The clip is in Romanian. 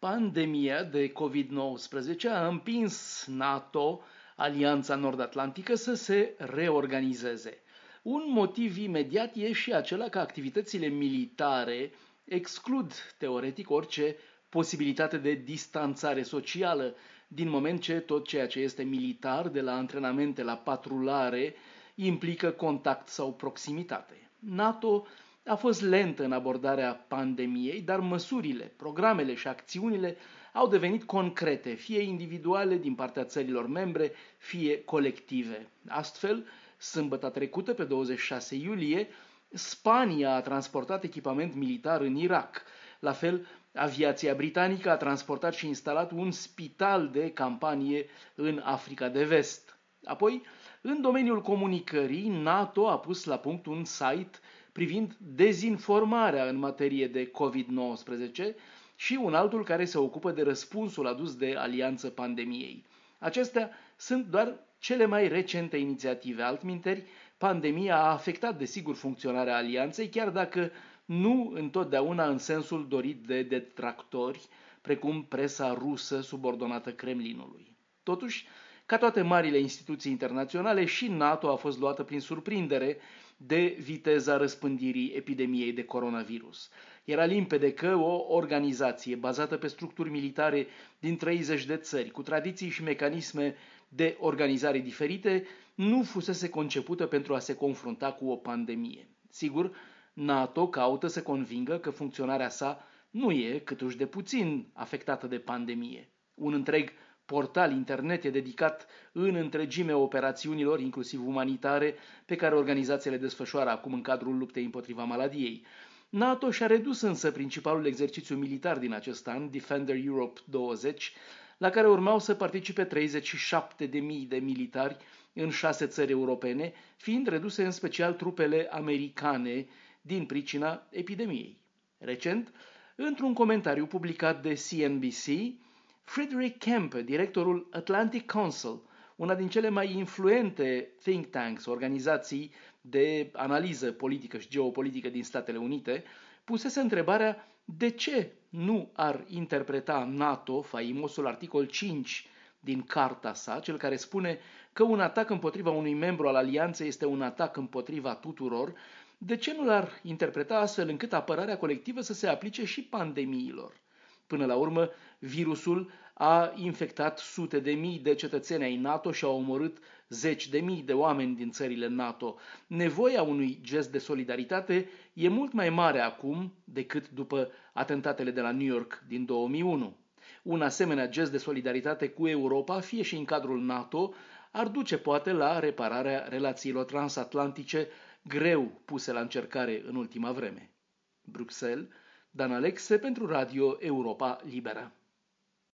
Pandemia de COVID-19 a împins NATO, Alianța Nord-Atlantică, să se reorganizeze. Un motiv imediat e și acela că activitățile militare exclud teoretic orice posibilitate de distanțare socială, din moment ce tot ceea ce este militar, de la antrenamente la patrulare, implică contact sau proximitate. NATO a fost lentă în abordarea pandemiei, dar măsurile, programele și acțiunile au devenit concrete, fie individuale din partea țărilor membre, fie colective. Astfel, sâmbătă trecută, pe 26 iulie, Spania a transportat echipament militar în Irak. La fel, aviația britanică a transportat și instalat un spital de campanie în Africa de Vest. Apoi, în domeniul comunicării, NATO a pus la punct un site privind dezinformarea în materie de COVID-19 și un altul care se ocupă de răspunsul adus de alianță pandemiei. Acestea sunt doar cele mai recente inițiative. Altminteri, pandemia a afectat desigur funcționarea alianței, chiar dacă nu întotdeauna în sensul dorit de detractori, precum presa rusă subordonată Kremlinului. Totuși, ca toate marile instituții internaționale, și NATO a fost luată prin surprindere de viteza răspândirii epidemiei de coronavirus. Era limpede că o organizație bazată pe structuri militare din 30 de țări, cu tradiții și mecanisme de organizare diferite, nu fusese concepută pentru a se confrunta cu o pandemie. Sigur, NATO caută să convingă că funcționarea sa nu e câtuși de puțin afectată de pandemie. Un întreg portal internet e dedicat în întregime operațiunilor, inclusiv umanitare, pe care organizațiile desfășoară acum în cadrul luptei împotriva maladiei. NATO și-a redus însă principalul exercițiu militar din acest an, Defender Europe 20, la care urmau să participe 37.000 de militari în șase țări europene, fiind reduse în special trupele americane din pricina epidemiei. Recent, într-un comentariu publicat de CNBC, Frederick Kempe, directorul Atlantic Council, una din cele mai influente think tanks, organizații de analiză politică și geopolitică din Statele Unite, pusese întrebarea de ce nu ar interpreta NATO faimosul articol 5 din carta sa, cel care spune că un atac împotriva unui membru al alianței este un atac împotriva tuturor, de ce nu l-ar interpreta astfel încât apărarea colectivă să se aplice și pandemiilor? Până la urmă, virusul a infectat sute de mii de cetățeni ai NATO și a omorât zeci de mii de oameni din țările NATO. Nevoia unui gest de solidaritate e mult mai mare acum decât după atentatele de la New York din 2001. Un asemenea gest de solidaritate cu Europa, fie și în cadrul NATO, ar duce poate la repararea relațiilor transatlantice greu puse la încercare în ultima vreme. Bruxelles, Dan Alexe pentru Radio Europa Liberă.